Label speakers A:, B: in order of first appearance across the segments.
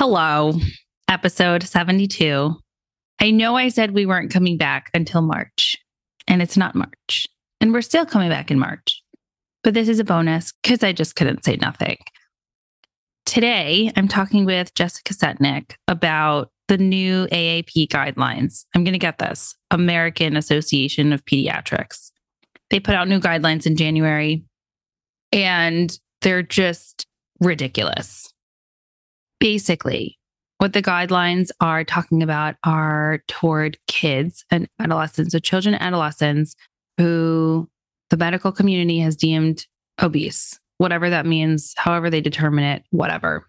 A: Hello, episode 72. I know I said we weren't coming back until March, and it's not March. And we're still coming back in March. But this is a bonus because I just couldn't say nothing. Today, I'm talking with Jessica Setnick about the new AAP guidelines. I'm going to get this American Association of Pediatrics. They put out new guidelines in January, and they're just ridiculous basically, what the guidelines are talking about are toward kids and adolescents, so children and adolescents who the medical community has deemed obese, whatever that means, however they determine it, whatever.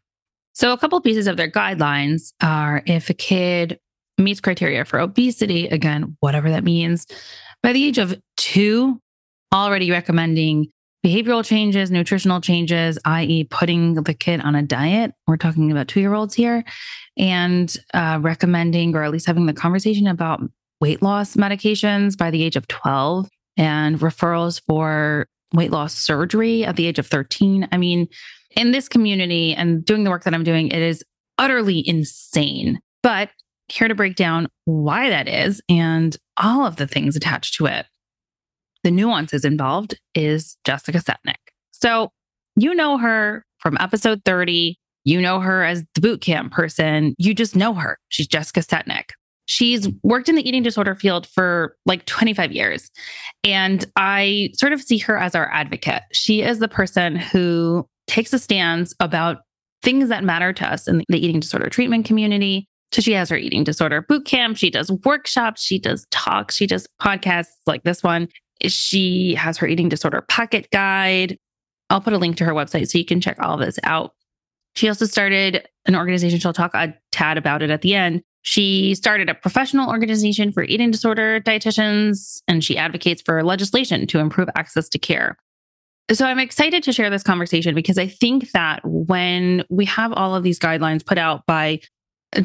A: So, a couple pieces of their guidelines are if a kid meets criteria for obesity, again, whatever that means, by the age of two, already recommending behavioral changes, nutritional changes, i.e., putting the kid on a diet. We're talking about two year olds here, and uh, recommending or at least having the conversation about weight loss medications by the age of 12 and referrals for weight loss surgery at the age of 13. I mean, in this community and doing the work that I'm doing, it is utterly insane. But here to break down why that is and all of the things attached to it the nuances involved is Jessica Setnick. So you know her from episode 30. You know her as the boot camp person. You just know her. She's Jessica Setnick. She's worked in the eating disorder field for like 25 years. And I sort of see her as our advocate. She is the person who takes a stance about things that matter to us in the eating disorder treatment community. So she has her eating disorder boot camp. She does workshops. She does talks. She does podcasts like this one. She has her eating disorder pocket guide. I'll put a link to her website so you can check all of this out. She also started an organization. She'll talk a tad about it at the end. She started a professional organization for eating disorder dietitians, and she advocates for legislation to improve access to care. So I'm excited to share this conversation because I think that when we have all of these guidelines put out by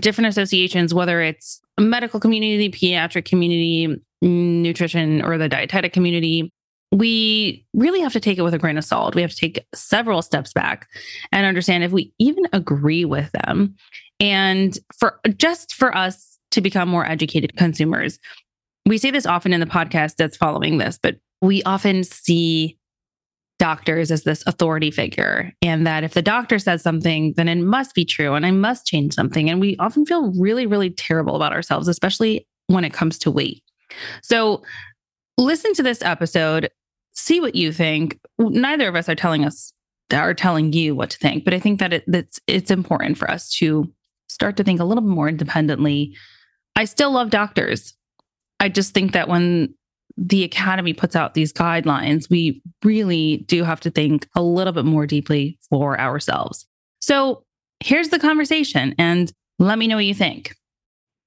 A: different associations, whether it's medical community, pediatric community, nutrition or the dietetic community, we really have to take it with a grain of salt. We have to take several steps back and understand if we even agree with them. And for just for us to become more educated consumers, we say this often in the podcast that's following this, but we often see doctors as this authority figure and that if the doctor says something then it must be true and i must change something and we often feel really really terrible about ourselves especially when it comes to weight so listen to this episode, see what you think. Neither of us are telling us are telling you what to think, but I think that it, that's it's important for us to start to think a little bit more independently. I still love doctors. I just think that when the academy puts out these guidelines, we really do have to think a little bit more deeply for ourselves. So here's the conversation and let me know what you think.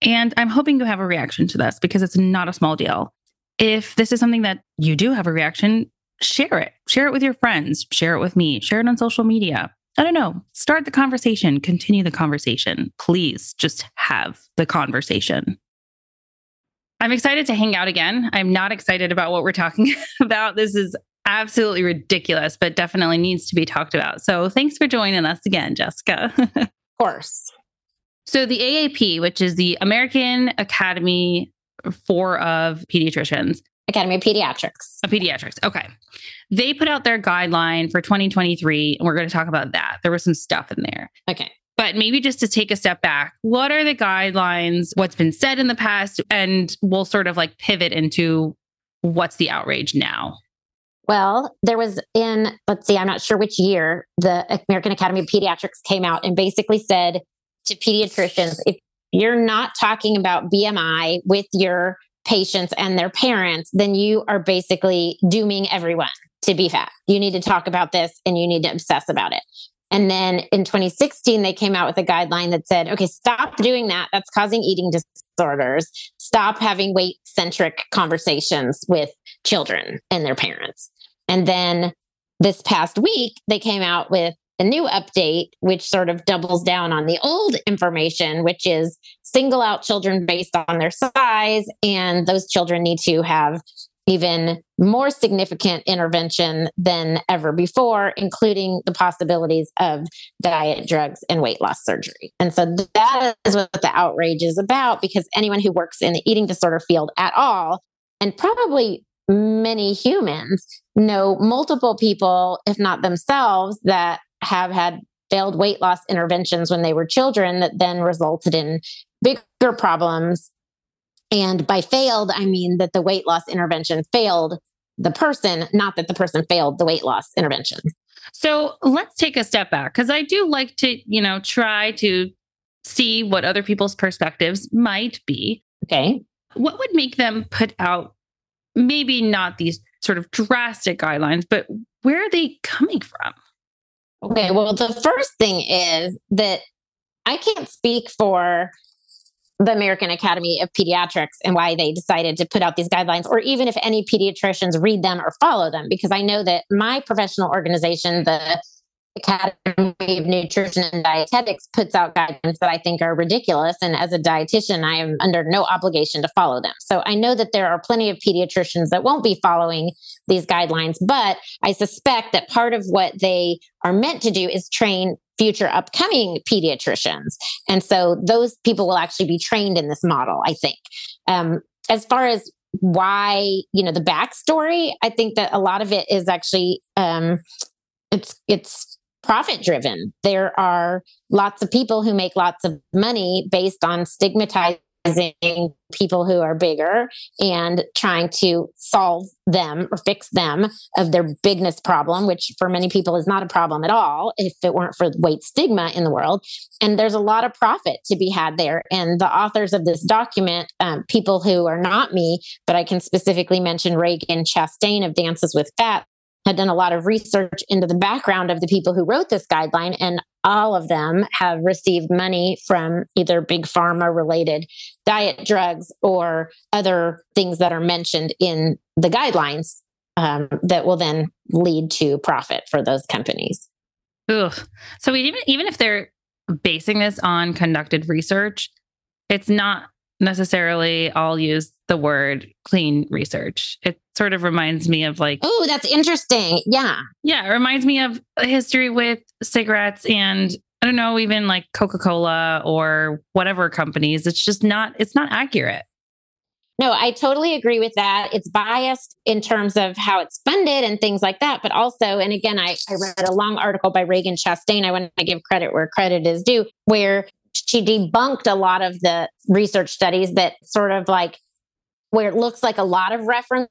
A: And I'm hoping you have a reaction to this because it's not a small deal. If this is something that you do have a reaction, share it. Share it with your friends, share it with me, share it on social media. I don't know. Start the conversation, continue the conversation. Please just have the conversation. I'm excited to hang out again. I'm not excited about what we're talking about. This is absolutely ridiculous, but definitely needs to be talked about. So thanks for joining us again, Jessica.
B: of course.
A: So the AAP, which is the American Academy for of Pediatricians,
B: Academy of Pediatrics.
A: Of pediatrics. Okay. They put out their guideline for 2023, and we're going to talk about that. There was some stuff in there.
B: Okay.
A: But maybe just to take a step back, what are the guidelines? What's been said in the past? And we'll sort of like pivot into what's the outrage now.
B: Well, there was in, let's see, I'm not sure which year, the American Academy of Pediatrics came out and basically said to pediatricians if you're not talking about BMI with your patients and their parents, then you are basically dooming everyone to be fat. You need to talk about this and you need to obsess about it. And then in 2016, they came out with a guideline that said, okay, stop doing that. That's causing eating disorders. Stop having weight centric conversations with children and their parents. And then this past week, they came out with a new update, which sort of doubles down on the old information, which is single out children based on their size. And those children need to have even more significant intervention than ever before, including the possibilities of diet, drugs, and weight loss surgery. And so that is what the outrage is about because anyone who works in the eating disorder field at all, and probably many humans, know multiple people, if not themselves, that have had failed weight loss interventions when they were children that then resulted in bigger problems and by failed, I mean that the weight loss intervention failed the person, not that the person failed the weight loss intervention.
A: So let's take a step back because I do like to, you know, try to see what other people's perspectives might be.
B: Okay.
A: What would make them put out maybe not these sort of drastic guidelines, but where are they coming from?
B: Okay. Well, the first thing is that I can't speak for the American Academy of Pediatrics and why they decided to put out these guidelines, or even if any pediatricians read them or follow them, because I know that my professional organization, the Academy of Nutrition and Dietetics, puts out guidelines that I think are ridiculous. And as a dietitian, I am under no obligation to follow them. So I know that there are plenty of pediatricians that won't be following these guidelines, but I suspect that part of what they are meant to do is train future upcoming pediatricians. And so those people will actually be trained in this model, I think. Um, as far as why, you know, the backstory, I think that a lot of it is actually um, it's it's profit driven. There are lots of people who make lots of money based on stigmatizing people who are bigger and trying to solve them or fix them of their bigness problem, which for many people is not a problem at all if it weren't for weight stigma in the world. And there's a lot of profit to be had there. And the authors of this document, um, people who are not me, but I can specifically mention Ragen Chastain of Dances with Fat, had done a lot of research into the background of the people who wrote this guideline, and all of them have received money from either big pharma related diet drugs or other things that are mentioned in the guidelines um, that will then lead to profit for those companies.
A: Ugh. So even even if they're basing this on conducted research, it's not necessarily I'll use the word clean research. It sort of reminds me of like
B: Oh, that's interesting. Yeah.
A: Yeah, it reminds me of a history with cigarettes and I don't know, even like Coca-Cola or whatever companies. It's just not it's not accurate.
B: No, I totally agree with that. It's biased in terms of how it's funded and things like that. But also, and again, I, I read a long article by Ragen Chastain. I want to give credit where credit is due, where she debunked a lot of the research studies that sort of like where it looks like a lot of reference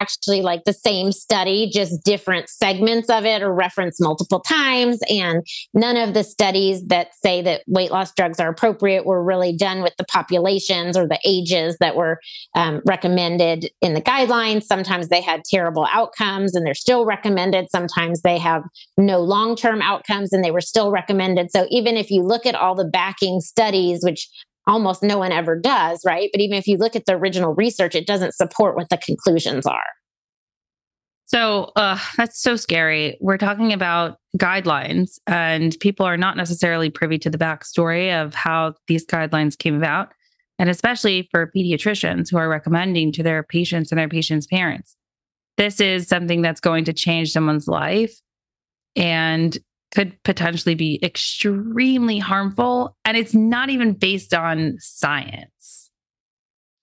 B: actually like the same study, just different segments of it are referenced multiple times. And none of the studies that say that weight loss drugs are appropriate were really done with the populations or the ages that were um, recommended in the guidelines. Sometimes they had terrible outcomes and they're still recommended. Sometimes they have no long term outcomes and they were still recommended. So even if you look at all the backing studies, which almost no one ever does, right? But even if you look at the original research, it doesn't support what the conclusions are.
A: So uh, that's so scary. We're talking about guidelines, and people are not necessarily privy to the backstory of how these guidelines came about. And especially for pediatricians who are recommending to their patients and their patients' parents. This is something that's going to change someone's life. And could potentially be extremely harmful. And it's not even based on science.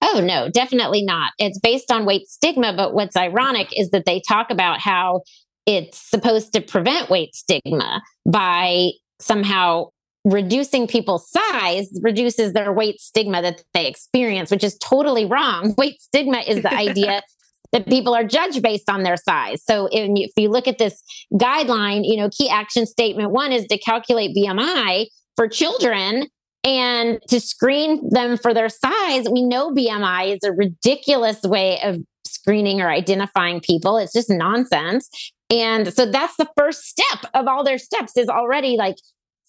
B: Oh, no, definitely not. It's based on weight stigma. But what's ironic is that they talk about how it's supposed to prevent weight stigma by somehow reducing people's size reduces their weight stigma that they experience, which is totally wrong. Weight stigma is the idea that people are judged based on their size. So if, you look at this guideline, you know, key action statement one is to calculate BMI for children and to screen them for their size. We know BMI is a ridiculous way of screening or identifying people. It's just nonsense. And so that's the first step of all their steps is already like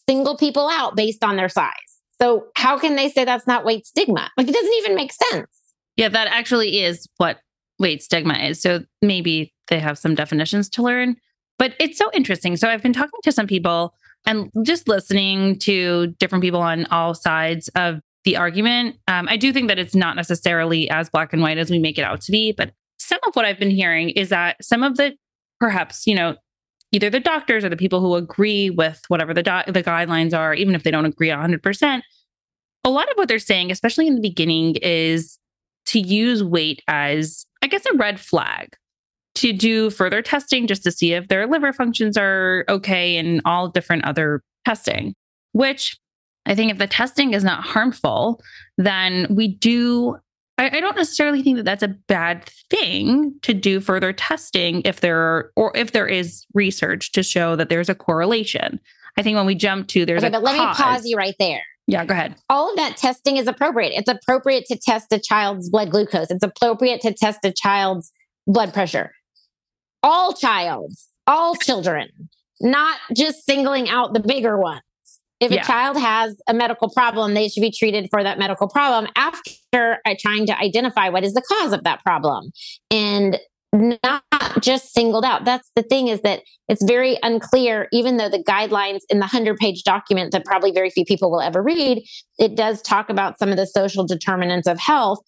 B: single people out based on their size. So how can they say that's not weight stigma? Like it doesn't even make sense.
A: Yeah, that actually is what weight stigma is. So maybe they have some definitions to learn, but it's so interesting. So I've been talking to some people and just listening to different people on all sides of the argument. Um, I do think that it's not necessarily as black and white as we make it out to be, but some of what I've been hearing is that some of the perhaps, you know, either the doctors or the people who agree with whatever the do- the guidelines are, even if they don't agree 100%, a lot of what they're saying, especially in the beginning, is to use weight as, I guess, a red flag to do further testing just to see if their liver functions are okay and all different other testing, which I think if the testing is not harmful, then we do. I, I don't necessarily think that that's a bad thing to do further testing if there are, or if there is research to show that there's a correlation. I think when we jump to there's
B: okay,
A: a
B: but let
A: cause,
B: me pause you right there.
A: Yeah, go ahead.
B: All of that testing is appropriate. It's appropriate to test a child's blood glucose. It's appropriate to test a child's blood pressure. All childs, all children, not just singling out the bigger ones. If
A: Yeah.
B: a child has a medical problem, they should be treated for that medical problem after uh, trying to identify what is the cause of that problem and not just singled out. That's the thing is that it's very unclear, even though the guidelines in the 100 page document that probably very few people will ever read, it does talk about some of the social determinants of health.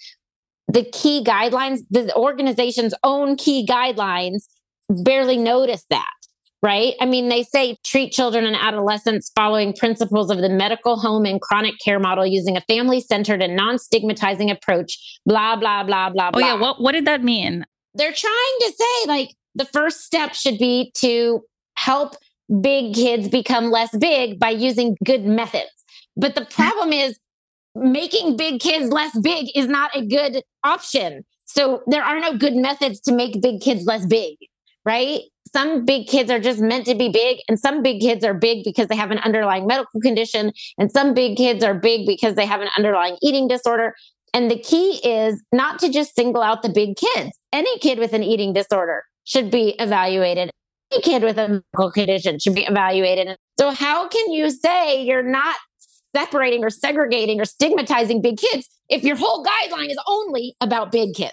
B: The key guidelines, the organization's own key guidelines barely notice that right? I mean, they say treat children and adolescents following principles of the medical home and chronic care model using a family centered and non stigmatizing approach, blah, blah, blah, blah,
A: Oh
B: blah.
A: yeah, what what did that mean?
B: They're trying to say, like, the first step should be to help big kids become less big by using good methods. But the problem is, making big kids less big is not a good option. So there are no good methods to make big kids less big, right? Some big kids are just meant to be big, and some big kids are big because they have an underlying medical condition, and some big kids are big because they have an underlying eating disorder. And the key is not to just single out the big kids. Any kid with an eating disorder should be evaluated. Any kid with a medical condition should be evaluated. So, how can you say you're not separating or segregating or stigmatizing big kids if your whole guideline is only about big kids?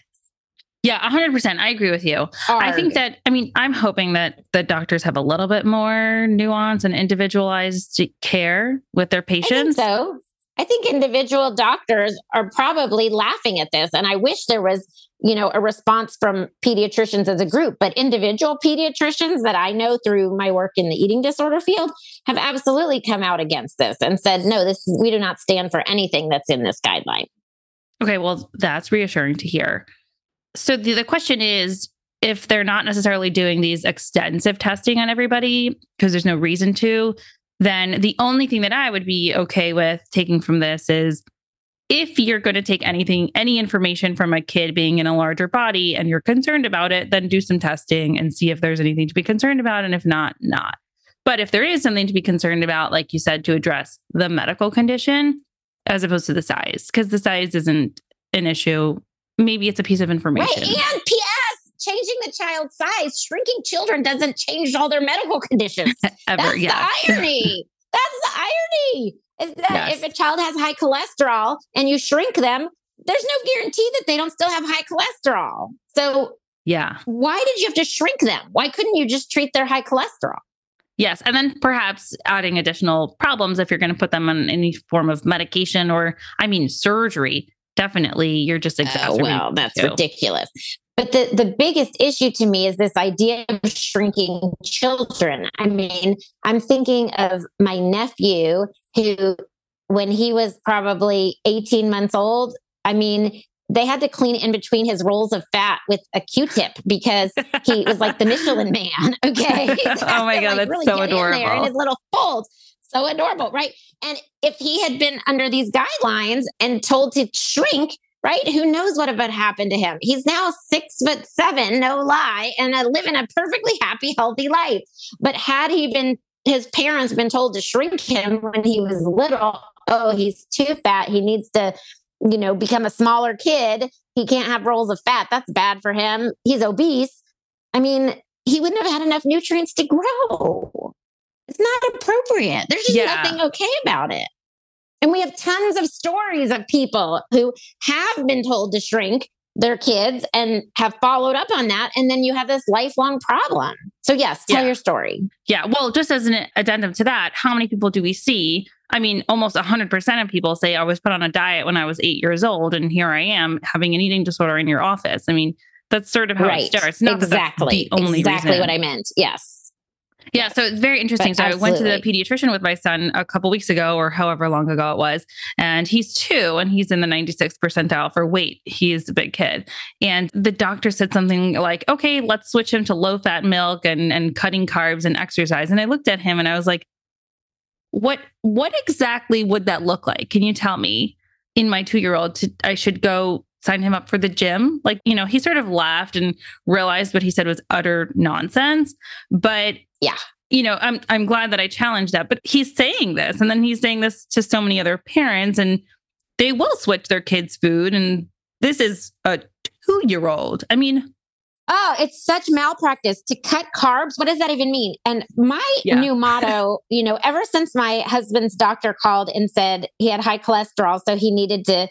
A: Yeah, 100%. I agree with you. I think that, I mean, I'm hoping that the doctors have a little bit more nuance and individualized care with their
B: I think
A: patients.
B: so. I think individual doctors are probably laughing at this. And I wish there was, you know, a response from pediatricians as a group. But individual pediatricians that I know through my work in the eating disorder field have absolutely come out against this and said, no, this we do not stand for anything that's in this guideline.
A: Okay, well, that's reassuring to hear. So the, the question is if they're not necessarily doing these extensive testing on everybody, because there's no reason to, then the only thing that I would be okay with taking from this is if you're going to take anything, any information from a kid being in a larger body and you're concerned about it, then do some testing and see if there's anything to be concerned about. And if not, not. But if there is something to be concerned about, like you said, to address the medical condition as opposed to the size, because the size isn't an issue. Maybe it's a piece of information.
B: Right. And. Changing the child's size, shrinking children doesn't change all their medical conditions.
A: Ever,
B: That's
A: yes.
B: the irony. That's the irony. Is that
A: Yes.
B: if a child has high cholesterol and you shrink them, there's no guarantee that they don't still have high cholesterol. So
A: yeah.
B: why did you have to shrink them? Why couldn't you just treat their high cholesterol?
A: Yes. And then perhaps adding additional problems if you're going to put them on any form of medication or, I mean, surgery. Definitely, you're just
B: Oh,
A: exacerbating.
B: well, that's
A: too.
B: ridiculous. But the, the biggest issue to me is this idea of shrinking children. I mean, I'm thinking of my nephew who, when he was probably 18 months old, I mean, they had to clean in between his rolls of fat with a Q-tip because he was like the Michelin man. Okay.
A: Oh my God, that's really so
B: adorable. in there in his little folds. So adorable, right? And if he had been under these guidelines and told to shrink, right? Who knows what would happen to him? He's now six foot seven, no lie, and living a perfectly happy, healthy life. But had he been, his parents been told to shrink him when he was little, oh, he's too fat. He needs to, you know, become a smaller kid. He can't have rolls of fat. That's bad for him. He's obese. I mean, he wouldn't have had enough nutrients to grow. It's not appropriate. There's just
A: Yeah.
B: nothing okay about it. And we have tons of stories of people who have been told to shrink their kids and have followed up on that. And then you have this lifelong problem. So, yes, tell
A: Yeah.
B: your story.
A: Yeah. Well, just as an addendum to that, how many people do we see? I mean, almost 100% of people say I was put on a diet when I was eight years old, and here I am having an eating disorder in your office. I mean, that's sort of how
B: right.
A: it starts. Not that that's
B: exactly.
A: the only
B: exactly
A: reason.
B: what I meant. Yes.
A: Yeah, so it's very interesting.
B: But
A: So I went to the pediatrician with my son a couple weeks ago, or however long ago it was, and he's two, and he's in the 96th percentile for weight. He's a big kid, and the doctor said something like, "Okay, let's switch him to low-fat milk and and cutting carbs and exercise." And I looked at him and I was like, "What what exactly would that look like? Can you tell me?" In my two-year-old, to, I should go sign him up for the gym. Like, you know, he sort of laughed and realized what he said was utter nonsense, but
B: Yeah.
A: you know, I'm I'm glad that I challenged that. But he's saying this, and then he's saying this to so many other parents, and they will switch their kids' food. And this is a two-year-old. I mean,
B: Oh, it's such malpractice to cut carbs. What does that even mean? And my
A: Yeah.
B: new motto, you know, ever since my husband's doctor called and said he had high cholesterol, so he needed to,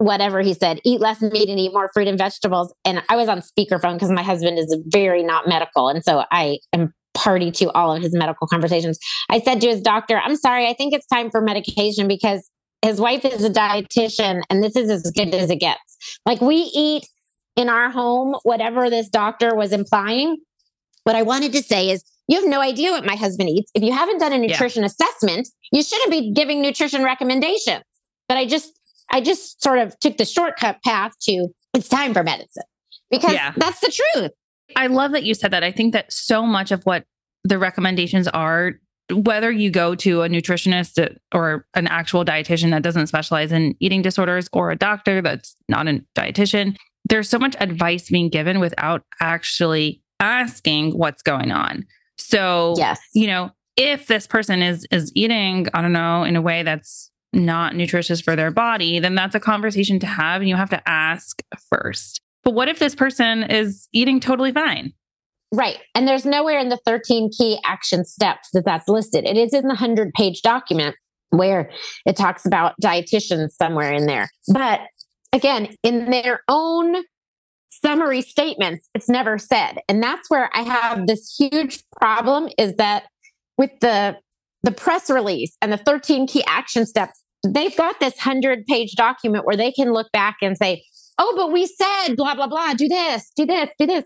B: whatever he said, eat less meat and eat more fruit and vegetables. And I was on speakerphone because my husband is very not medical. And so I am party to all of his medical conversations. I said to his doctor, I'm sorry, I think it's time for medication because his wife is a dietitian and this is as good as it gets. Like we eat in our home, whatever this doctor was implying. What I wanted to say is, you have no idea what my husband eats. If you haven't done a nutrition assessment, you shouldn't be giving nutrition recommendations. But I just, I just sort of took the shortcut path to it's time for medicine because
A: Yeah.
B: that's the truth.
A: I love that you said that. I think that so much of what the recommendations are, whether you go to a nutritionist or an actual dietitian that doesn't specialize in eating disorders or a doctor that's not a dietitian, there's so much advice being given without actually asking what's going on. So,
B: Yes.
A: you know, if this person is is eating, I don't know, in a way that's not nutritious for their body, then that's a conversation to have and you have to ask first. But what if this person is eating totally fine?
B: Right. And there's nowhere in the 13 key action steps that that's listed. It is in the 100 page document where it talks about dietitians somewhere in there. But again, in their own summary statements, it's never said. And that's where I have this huge problem is that with the the press release and the 13 key action steps, they've got this 100 page document where they can look back and say, "Oh, but we said blah blah blah, do this, do this, do this."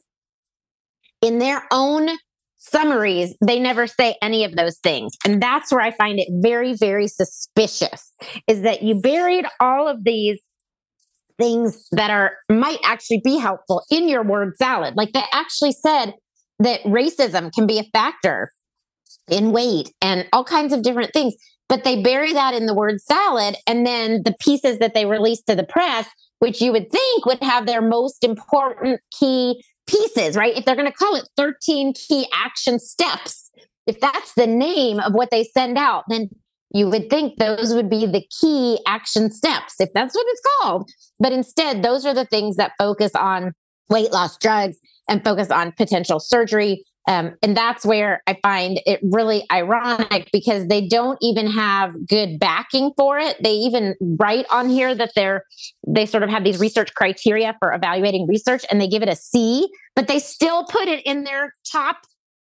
B: in their own summaries, they never say any of those things. And that's where I find it very, very suspicious is that you buried all of these things that are might actually be helpful in your word salad. Like they actually said that racism can be a factor in weight and all kinds of different things. But they bury that in the word salad. And then the pieces that they release to the press, which you would think would have their most important key pieces, right? If they're going to call it 13 key action steps, if that's the name of what they send out, then you would think those would be the key action steps, if that's what it's called. But instead, those are the things that focus on weight loss drugs and focus on potential surgery. Um, and that's where I find it really ironic because they don't even have good backing for it. They even write on here that they're they sort of have these research criteria for evaluating research and they give it a C, but they still put it in their top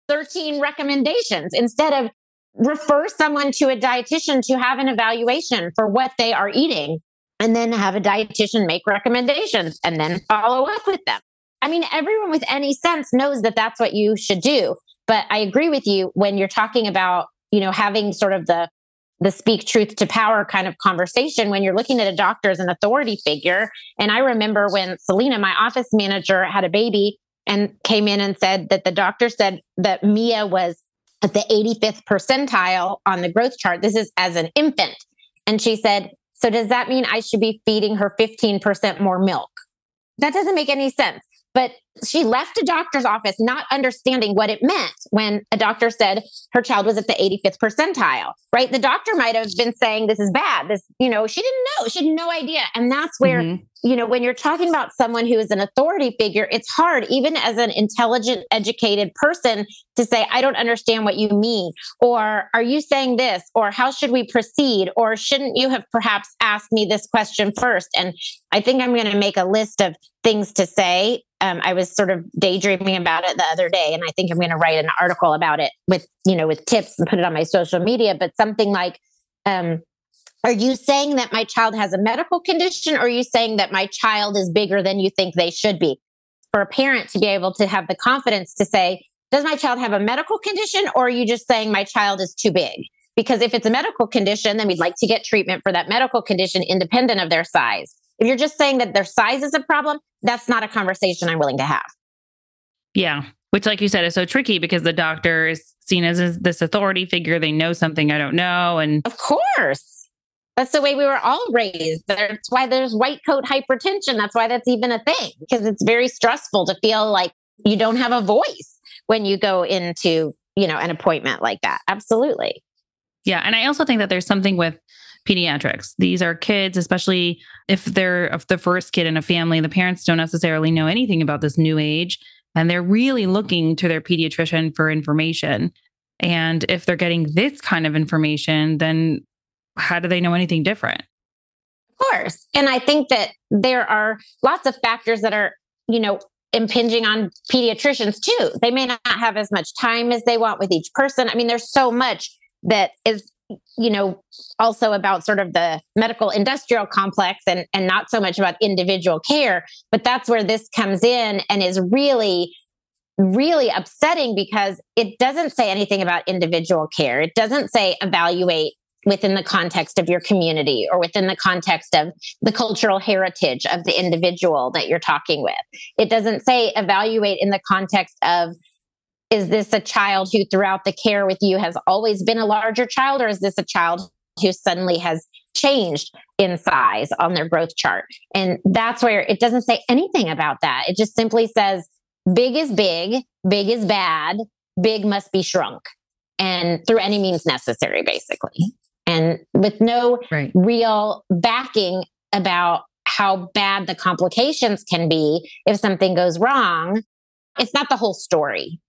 B: 13 recommendations instead of refer someone to a dietitian to have an evaluation for what they are eating and then have a dietitian make recommendations and then follow up with them. I mean, everyone with any sense knows that that's what you should do. But I agree with you when you're talking about, you know, having sort of the the speak truth to power kind of conversation when you're looking at a doctor as an authority figure. And I remember when Selena, my office manager, had a baby and came in and said that the doctor said that Mia was at the 85th percentile on the growth chart. This is as an infant. And she said, So does that mean I should be feeding her 15% more milk? That doesn't make any sense. But she left a doctor's office not understanding what it meant when a doctor said her child was at the 85th percentile, right? The doctor might have been saying, This is bad. This, you know, she didn't know. She had no idea. And that's where, mm-hmm. you know, when you're talking about someone who is an authority figure, it's hard, even as an intelligent, educated person, to say, I don't understand what you mean. Or are you saying this? Or how should we proceed? Or shouldn't you have perhaps asked me this question first? And I think I'm going to make a list of things to say um, I was sort of daydreaming about it the other day, and I think I'm going to write an article about it with you know with tips and put it on my social media. But something like, um, are you saying that my child has a medical condition, or are you saying that my child is bigger than you think they should be? For a parent to be able to have the confidence to say, does my child have a medical condition, or are you just saying my child is too big? Because if it's a medical condition, then we'd like to get treatment for that medical condition independent of their size. If you're just saying that their size is a problem, that's not a conversation I'm willing to have.
A: Yeah. Which, like you said, is so tricky because the doctor is seen as this authority figure. They know something I don't know. And
B: of course, that's the way we were all raised. That's why there's white coat hypertension. That's why that's even a thing because it's very stressful to feel like you don't have a voice when you go into, you know, an appointment like that. Absolutely.
A: Yeah. And I also think that there's something with pediatrics. These are kids, especially if they're the first kid in a family, the parents don't necessarily know anything about this new age. And they're really looking to their pediatrician for information. And if they're getting this kind of information, then how do they know anything different?
B: Of course. And I think that there are lots of factors that are, you know, impinging on pediatricians too. They may not have as much time as they want with each person. I mean, there's so much that is you know also about sort of the medical industrial complex and and not so much about individual care but that's where this comes in and is really really upsetting because it doesn't say anything about individual care. It doesn't say evaluate within the context of your community or within the context of the cultural heritage of the individual that you're talking with. It doesn't say evaluate in the context of is this a child who throughout the care with you has always been a larger child or is this a child who suddenly has changed in size on their growth chart? And that's where it doesn't say anything about that. It just simply says big is big big is bad big must be shrunk and through any means necessary basically. And with no right. real backing about how bad the complications can be if something goes wrong it's not the whole story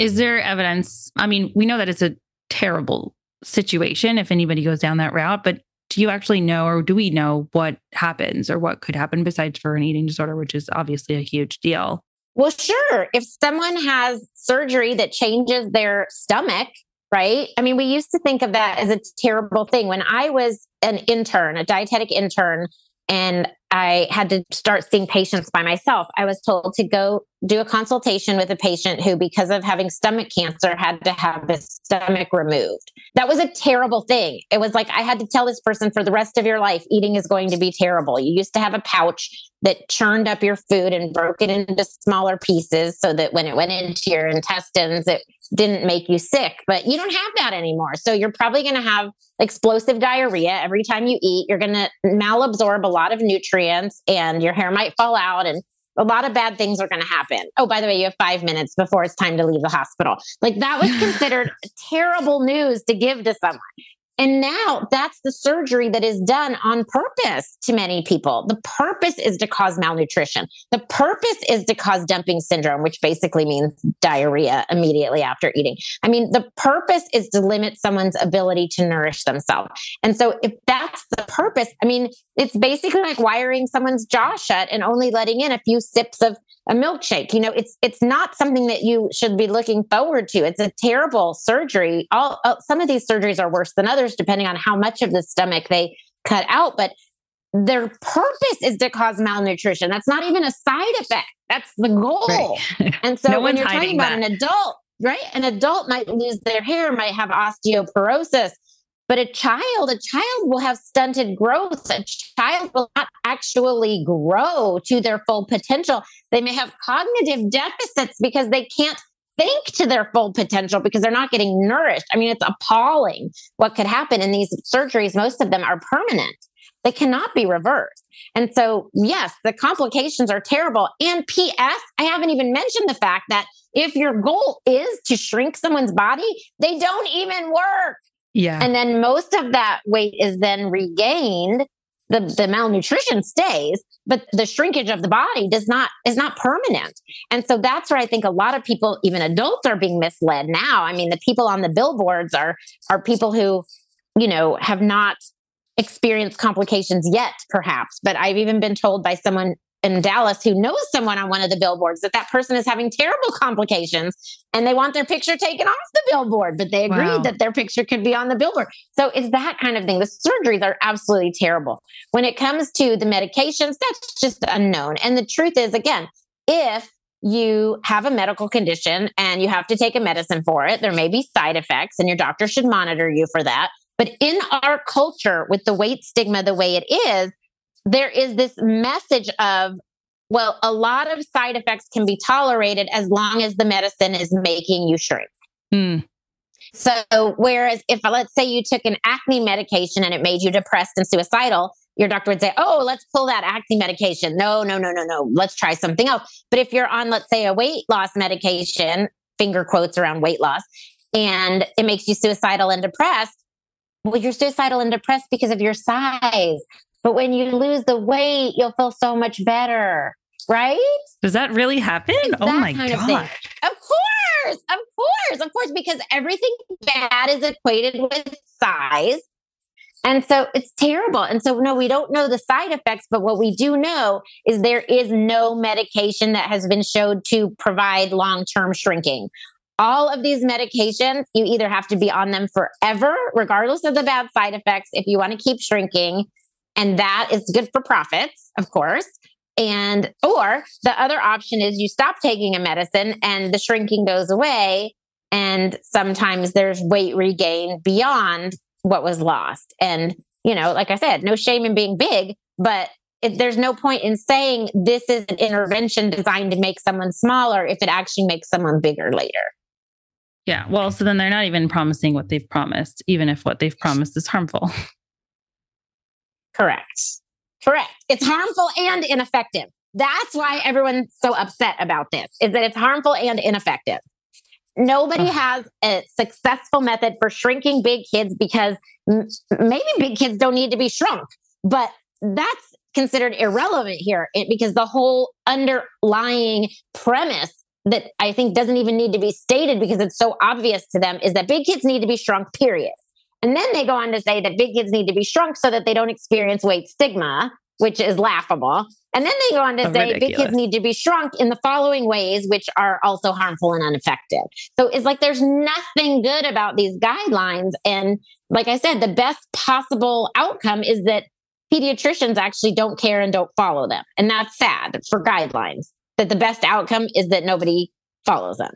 A: is there evidence? I mean, we know that it's a terrible situation if anybody goes down that route, but do you actually know or do we know what happens or what could happen besides for an eating disorder, which is obviously a huge deal?
B: Well, sure. If someone has surgery that changes their stomach, right? I mean, we used to think of that as a terrible thing. When I was an intern, a dietetic intern, and I had to start seeing patients by myself. I was told to go do a consultation with a patient who, because of having stomach cancer, had to have his stomach removed. That was a terrible thing. It was like I had to tell this person for the rest of your life, eating is going to be terrible. You used to have a pouch that churned up your food and broke it into smaller pieces so that when it went into your intestines, it didn't make you sick. But you don't have that anymore. So you're probably going to have explosive diarrhea every time you eat. You're going to malabsorb a lot of nutrients and your hair might fall out and a lot of bad things are going to happen. Oh, by the way, you have five minutes before it's time to leave the hospital. Like that was considered terrible news to give to someone. And now that's the surgery that is done on purpose to many people. The purpose is to cause malnutrition. The purpose is to cause dumping syndrome, which basically means diarrhea immediately after eating. I mean, the purpose is to limit someone's ability to nourish themselves. And so if that's the purpose, I mean, it's basically like wiring someone's jaw shut and only letting in a few sips of a milkshake. You know, it's it's not something that you should be looking forward to. It's a terrible surgery. All uh, some of these surgeries are worse than others, depending on how much of the stomach they cut out. But their purpose is to cause malnutrition. That's not even a side effect. That's the goal. Right. And so no when you're talking about that. an adult, right? An adult might lose their hair, might have osteoporosis. But a child, a child will have stunted growth. A child will not actually grow to their full potential. They may have cognitive deficits because they can't think to their full potential because they're not getting nourished. I mean, it's appalling what could happen in these surgeries. Most of them are permanent. they cannot be reversed. And so, yes, the complications are terrible. And P.S., I haven't even mentioned the fact that if your goal is to shrink someone's body, they don't even work.
A: Yeah.
B: And then most of that weight is then regained. The, the malnutrition stays, but the shrinkage of the body does not is not permanent. And so that's where I think a lot of people, even adults, are being misled now. I mean, the people on the billboards are are people who, you know, have not experienced complications yet, perhaps. But I've even been told by someone in Dallas who knows someone on one of the billboards that that person is having terrible complications and they want their picture taken off the billboard, but they agreed wow. that their picture could be on the billboard. So it's that kind of thing. The surgeries are absolutely terrible. When it comes to the medications, that's just unknown. And the truth is, again, if you have a medical condition and you have to take a medicine for it, there may be side effects and your doctor should monitor you for that. But in our culture, with the weight stigma the way it is, there is this message of, well, a lot of side effects can be tolerated as long as the medicine is making you shrink. Mm. So, whereas if let's say you took an acne medication and it made you depressed and suicidal, your doctor would say, Oh, let's pull that acne medication. No, no, no, no, no. Let's try something else. But if you're on, let's say, a weight loss medication, finger quotes around weight loss, and it makes you suicidal and depressed, well, you're suicidal and depressed because of your size. But when you lose the weight, you'll feel so much better, right?
A: Does that really happen?
B: It's
A: oh my
B: god!
A: Of,
B: of course, of course, of course, because everything bad is equated with size. And so it's terrible. And so, no, we don't know the side effects, but what we do know is there is no medication that has been showed to provide long term shrinking. All of these medications, you either have to be on them forever, regardless of the bad side effects, if you want to keep shrinking, and that is good for profits, of course. And, or the other option is you stop taking a medicine and the shrinking goes away. And sometimes there's weight regain beyond what was lost. And, you know, like I said, no shame in being big, but if there's no point in saying this is an intervention designed to make someone smaller if it actually makes someone bigger later.
A: Yeah. Well, so then they're not even promising what they've promised, even if what they've promised is harmful.
B: Correct. Correct. It's harmful and ineffective. That's why everyone's so upset about this is that it's harmful and ineffective. Nobody has a successful method for shrinking big kids because m- maybe big kids don't need to be shrunk, but that's considered irrelevant here because the whole underlying premise that I think doesn't even need to be stated because it's so obvious to them is that big kids need to be shrunk, period. And then they go on to say that big kids need to be shrunk so that they don't experience weight stigma, which is laughable. And then they go on to say ridiculous. big kids need to be shrunk in the following ways, which are also harmful and ineffective. So it's like there's nothing good about these guidelines. And like I said, the best possible outcome is that pediatricians actually don't care and don't follow them. And that's sad for guidelines, that the best outcome is that nobody follows them.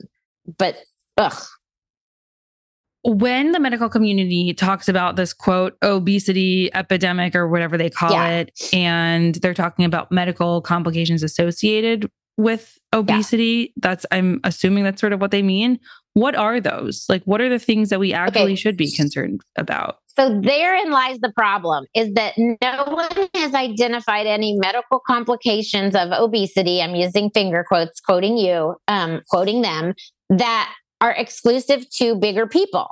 B: But ugh,
A: when the medical community talks about this quote obesity epidemic or whatever they call yeah. it and they're talking about medical complications associated with obesity yeah. that's i'm assuming that's sort of what they mean what are those like what are the things that we actually okay. should be concerned about
B: so therein lies the problem is that no one has identified any medical complications of obesity i'm using finger quotes quoting you um, quoting them that are exclusive to bigger people,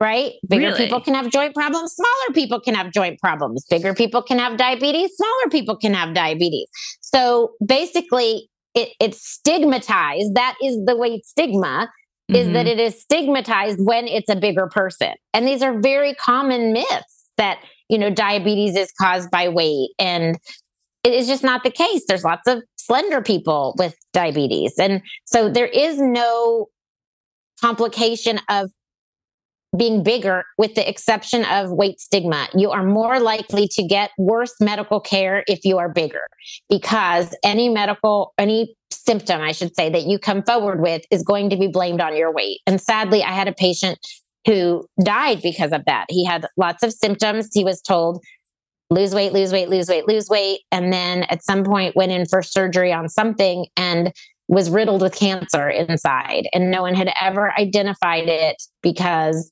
B: right? Bigger really? people can have joint problems, smaller people can have joint problems, bigger people can have diabetes, smaller people can have diabetes. So basically, it, it's stigmatized. That is the weight stigma. Mm-hmm. Is that mm-hmm. it is stigmatized when it's a bigger person. And these are very common myths that, you know, diabetes is caused by weight. And it is just not the case. There's lots of slender people with diabetes. And so there is no complication of being bigger, with the exception of weight stigma. You are more likely to get worse medical care if you are bigger because any medical, any symptom, I should say, that you come forward with is going to be blamed on your weight. And sadly, I had a patient who died because of that. He had lots of symptoms. He was told, lose weight, lose weight, lose weight, lose weight. And then at some point went in for surgery on something and was riddled with cancer inside and no one had ever identified it because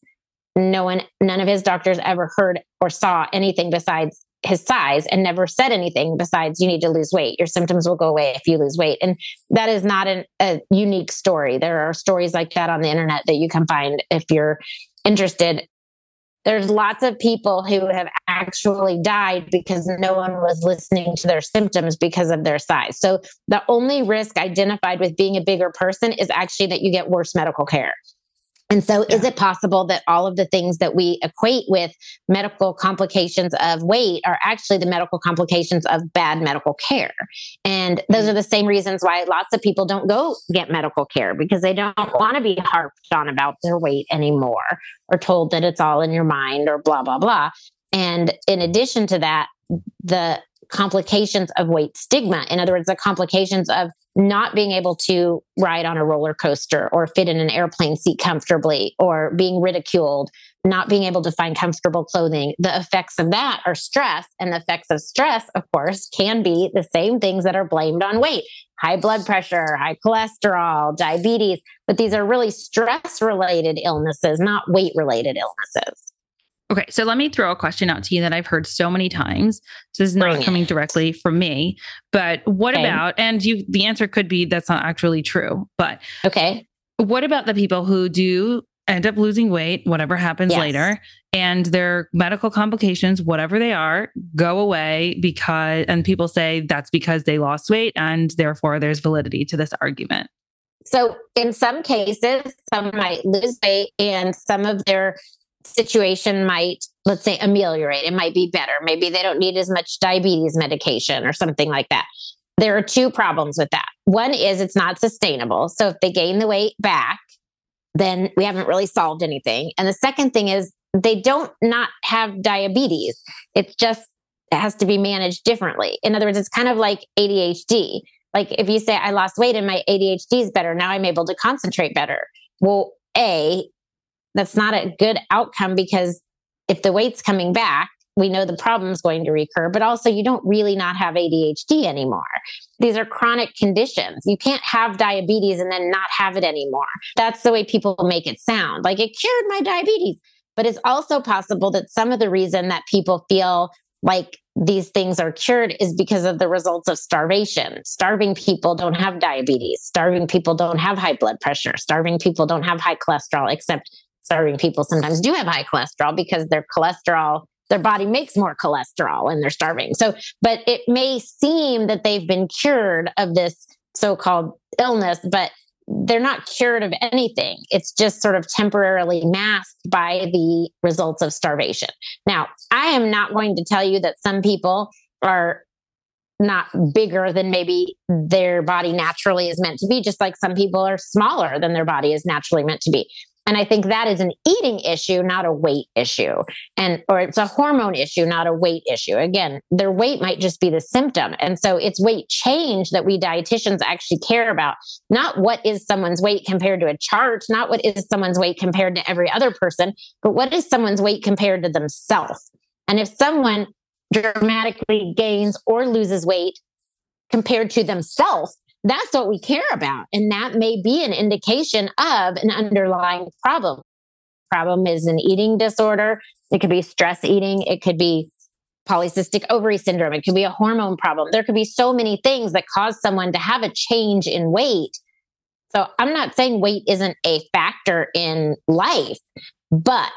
B: no one none of his doctors ever heard or saw anything besides his size and never said anything besides you need to lose weight. Your symptoms will go away if you lose weight. And that is not an, a unique story. There are stories like that on the internet that you can find if you're interested there's lots of people who have actually died because no one was listening to their symptoms because of their size. So the only risk identified with being a bigger person is actually that you get worse medical care. And so, yeah. is it possible that all of the things that we equate with medical complications of weight are actually the medical complications of bad medical care? And those mm. are the same reasons why lots of people don't go get medical care because they don't want to be harped on about their weight anymore or told that it's all in your mind or blah, blah, blah. And in addition to that, the complications of weight stigma, in other words, the complications of not being able to ride on a roller coaster or fit in an airplane seat comfortably or being ridiculed, not being able to find comfortable clothing. The effects of that are stress. And the effects of stress, of course, can be the same things that are blamed on weight high blood pressure, high cholesterol, diabetes. But these are really stress related illnesses, not weight related illnesses.
A: Okay, so let me throw a question out to you that I've heard so many times. This is not coming directly from me, but what okay. about and you the answer could be that's not actually true, but
B: Okay.
A: What about the people who do end up losing weight, whatever happens yes. later, and their medical complications, whatever they are, go away because and people say that's because they lost weight and therefore there's validity to this argument.
B: So, in some cases, some might lose weight and some of their situation might, let's say, ameliorate. It might be better. Maybe they don't need as much diabetes medication or something like that. There are two problems with that. One is it's not sustainable. So if they gain the weight back, then we haven't really solved anything. And the second thing is they don't not have diabetes. It's just it has to be managed differently. In other words, it's kind of like ADHD. Like if you say I lost weight and my ADHD is better, now I'm able to concentrate better. Well, A, that's not a good outcome because if the weight's coming back, we know the problem's going to recur, but also you don't really not have ADHD anymore. These are chronic conditions. You can't have diabetes and then not have it anymore. That's the way people make it sound like it cured my diabetes. But it's also possible that some of the reason that people feel like these things are cured is because of the results of starvation. Starving people don't have diabetes. Starving people don't have high blood pressure. Starving people don't have high cholesterol, except starving people sometimes do have high cholesterol because their cholesterol their body makes more cholesterol when they're starving. So, but it may seem that they've been cured of this so-called illness, but they're not cured of anything. It's just sort of temporarily masked by the results of starvation. Now, I am not going to tell you that some people are not bigger than maybe their body naturally is meant to be, just like some people are smaller than their body is naturally meant to be. And I think that is an eating issue, not a weight issue. And, or it's a hormone issue, not a weight issue. Again, their weight might just be the symptom. And so it's weight change that we dietitians actually care about, not what is someone's weight compared to a chart, not what is someone's weight compared to every other person, but what is someone's weight compared to themselves. And if someone dramatically gains or loses weight compared to themselves, that's what we care about. And that may be an indication of an underlying problem. Problem is an eating disorder. It could be stress eating. It could be polycystic ovary syndrome. It could be a hormone problem. There could be so many things that cause someone to have a change in weight. So I'm not saying weight isn't a factor in life, but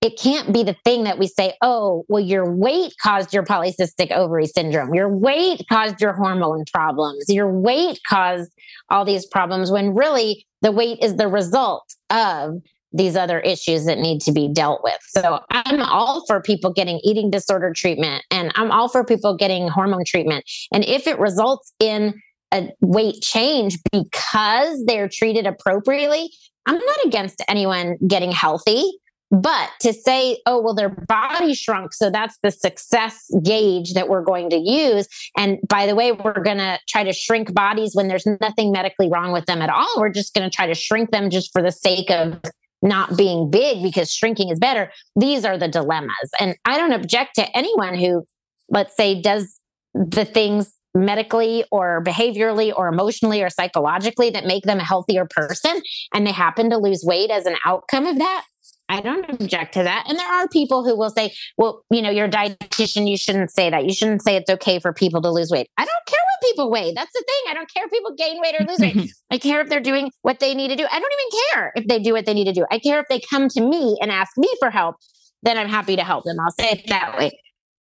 B: it can't be the thing that we say, oh, well, your weight caused your polycystic ovary syndrome. Your weight caused your hormone problems. Your weight caused all these problems when really the weight is the result of these other issues that need to be dealt with. So I'm all for people getting eating disorder treatment and I'm all for people getting hormone treatment. And if it results in a weight change because they're treated appropriately, I'm not against anyone getting healthy. But to say, oh, well, their body shrunk. So that's the success gauge that we're going to use. And by the way, we're going to try to shrink bodies when there's nothing medically wrong with them at all. We're just going to try to shrink them just for the sake of not being big because shrinking is better. These are the dilemmas. And I don't object to anyone who, let's say, does the things medically or behaviorally or emotionally or psychologically that make them a healthier person and they happen to lose weight as an outcome of that I don't object to that. And there are people who will say, well, you know, you're a dietitian, you shouldn't say that. You shouldn't say it's okay for people to lose weight. I don't care what people weigh. That's the thing. I don't care if people gain weight or lose weight. I care if they're doing what they need to do. I don't even care if they do what they need to do. I care if they come to me and ask me for help, then I'm happy to help them. I'll say it that way.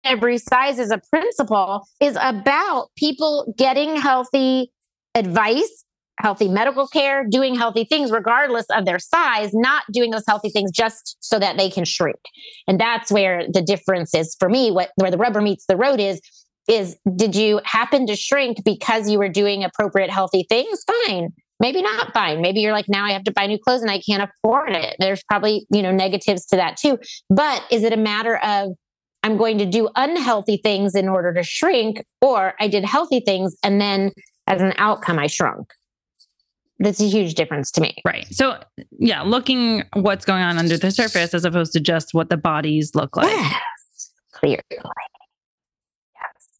B: Every size is a principle is about people getting healthy advice healthy medical care, doing healthy things regardless of their size, not doing those healthy things just so that they can shrink. And that's where the difference is for me, what where the rubber meets the road is is did you happen to shrink because you were doing appropriate healthy things? Fine. Maybe not fine. Maybe you're like, now I have to buy new clothes and I can't afford it. There's probably, you know, negatives to that too. But is it a matter of I'm going to do unhealthy things in order to shrink, or I did healthy things and then as an outcome I shrunk? That's a huge difference to me.
A: Right. So, yeah, looking what's going on under the surface as opposed to just what the bodies look like.
B: Yes, clearly. Yes.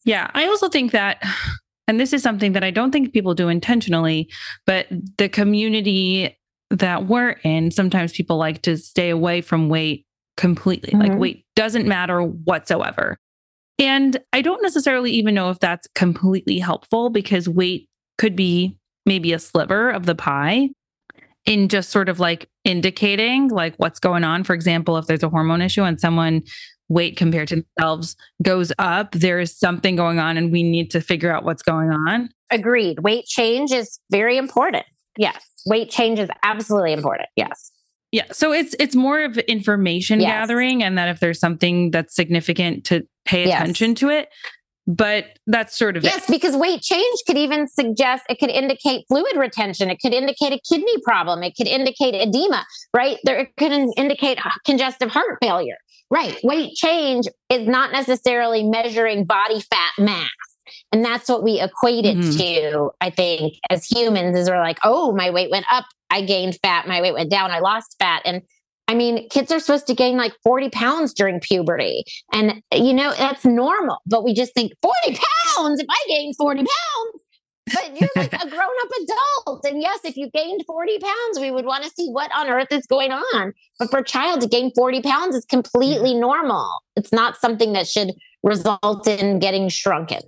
A: Yeah. I also think that, and this is something that I don't think people do intentionally, but the community that we're in, sometimes people like to stay away from weight completely. Mm-hmm. Like, weight doesn't matter whatsoever. And I don't necessarily even know if that's completely helpful because weight could be maybe a sliver of the pie in just sort of like indicating like what's going on. For example, if there's a hormone issue and someone weight compared to themselves goes up, there is something going on and we need to figure out what's going on.
B: Agreed. Weight change is very important. Yes. Weight change is absolutely important. Yes.
A: Yeah. So it's it's more of information yes. gathering and that if there's something that's significant to pay attention yes. to it but that's sort of
B: yes it. because weight change could even suggest it could indicate fluid retention it could indicate a kidney problem it could indicate edema right there it could indicate congestive heart failure right weight change is not necessarily measuring body fat mass and that's what we equate it mm-hmm. to i think as humans is we're like oh my weight went up i gained fat my weight went down i lost fat and I mean, kids are supposed to gain like 40 pounds during puberty. And, you know, that's normal. But we just think 40 pounds, if I gain 40 pounds, but you're like a grown up adult. And yes, if you gained 40 pounds, we would want to see what on earth is going on. But for a child to gain 40 pounds is completely mm-hmm. normal. It's not something that should result in getting shrunken.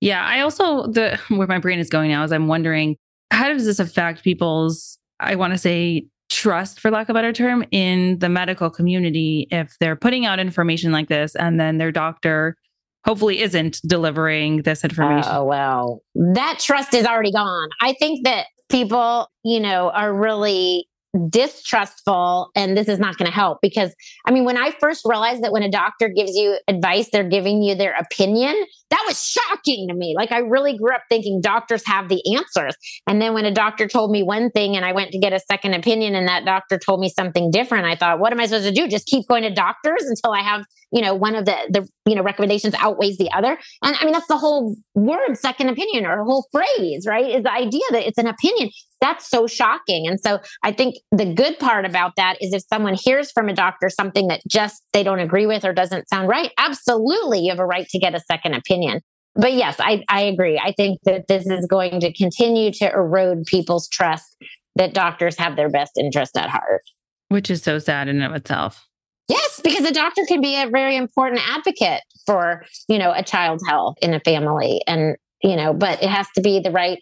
A: Yeah. I also, the where my brain is going now is I'm wondering how does this affect people's, I want to say, trust, for lack of a better term, in the medical community if they're putting out information like this and then their doctor hopefully isn't delivering this information.
B: Oh, well, that trust is already gone. I think that people, you know, are really distrustful and this is not going to help because i mean when i first realized that when a doctor gives you advice they're giving you their opinion that was shocking to me. Like i really grew up thinking doctors have the answers. And then when a doctor told me one thing and i went to get a second opinion and that doctor told me something different i thought what am i supposed to do? Just keep going to doctors until i have you know one of the the you know recommendations outweighs the other? And i mean that's the whole word second opinion or a whole phrase right? Is the idea that it's an opinion. That's so shocking. And so i think the good part about that is if someone hears from a doctor something that just they don't agree with or doesn't sound right absolutely you have a right to get a second opinion but yes i i agree i think that this is going to continue to erode people's trust that doctors have their best interest at heart
A: which is so sad in of itself
B: Yes, because a doctor can be a very important advocate for, you know, a child's health in a family. And, you know, but it has to be the right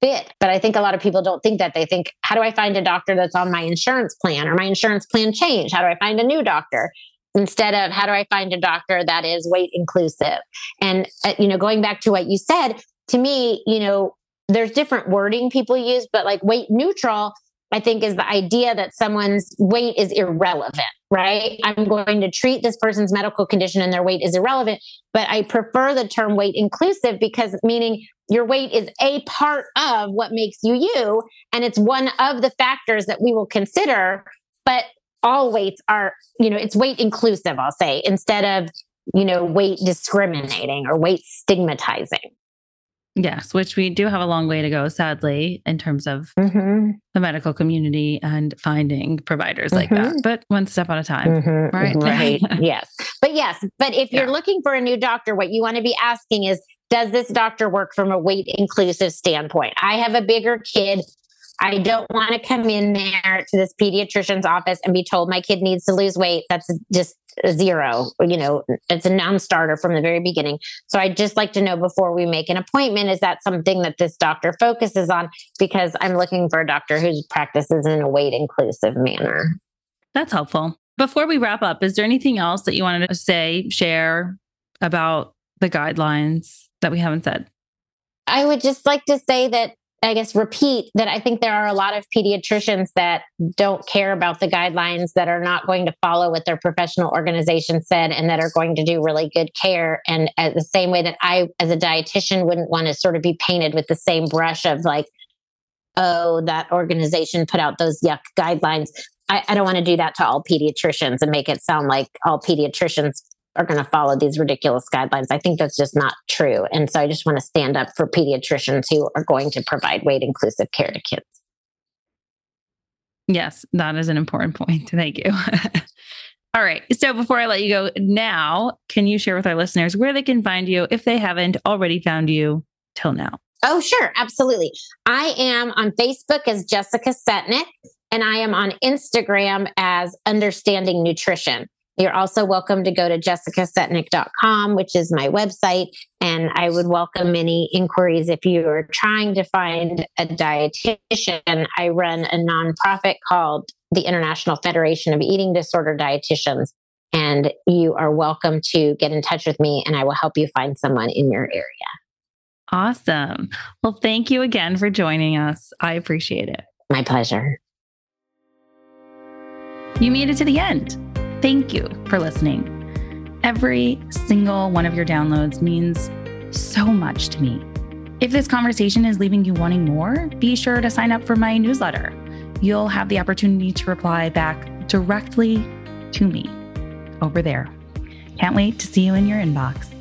B: fit. But I think a lot of people don't think that. They think, how do I find a doctor that's on my insurance plan or my insurance plan changed? How do I find a new doctor? Instead of how do I find a doctor that is weight inclusive? And, uh, you know, going back to what you said, to me, you know, there's different wording people use, but like weight neutral I think is the idea that someone's weight is irrelevant, right? I'm going to treat this person's medical condition and their weight is irrelevant, but I prefer the term weight inclusive because meaning your weight is a part of what makes you you and it's one of the factors that we will consider, but all weights are, you know, it's weight inclusive, I'll say, instead of, you know, weight discriminating or weight stigmatizing.
A: Yes, which we do have a long way to go, sadly, in terms of mm-hmm. the medical community and finding providers mm-hmm. like that. Mm-hmm. But one step at a time. Mm-hmm. Right.
B: Right. yes. But yes, but if you're looking for a new doctor, what you want to be asking is does this doctor work from a weight inclusive standpoint? I have a bigger kid. I don't want to come in there to this pediatrician's office and be told my kid needs to lose weight. That's just a zero. You know, it's a non starter from the very beginning. So I'd just like to know before we make an appointment is that something that this doctor focuses on? Because I'm looking for a doctor who practices in a weight inclusive manner.
A: That's helpful. Before we wrap up, is there anything else that you wanted to say, share about the guidelines that we haven't said?
B: I would just like to say that I guess repeat that I think there are a lot of pediatricians that don't care about the guidelines, that are not going to follow what their professional organization said, and that are going to do really good care. And at the same way that I, as a dietitian, wouldn't want to sort of be painted with the same brush of like, oh, that organization put out those yuck guidelines. I, I don't want to do that to all pediatricians and make it sound like all pediatricians are going to follow these ridiculous guidelines. I think that's just not true. And so I just want to stand up for pediatricians who are going to provide weight inclusive care to kids.
A: Yes, that is an important point. Thank you. All right. So before I let you go now, can you share with our listeners where they can find you if they haven't already found you till now?
B: Oh, sure. Absolutely. I am on Facebook as Jessica Setnick, and I am on Instagram as Understanding Nutrition. You're also welcome to go to jessicasetnick.com, which is my website. And I would welcome any inquiries if you are trying to find a dietitian. I run a nonprofit called the International Federation of Eating Disorder Dietitians. And you are welcome to get in touch with me and I will help you find someone in your area.
A: Awesome. Well, thank you again for joining us. I appreciate it.
B: My pleasure.
A: You made it to the end. Thank you for listening. Every single one of your downloads means so much to me. If this conversation is leaving you wanting more, be sure to sign up for my newsletter. You'll have the opportunity to reply back directly to me over there. Can't wait to see you in your inbox.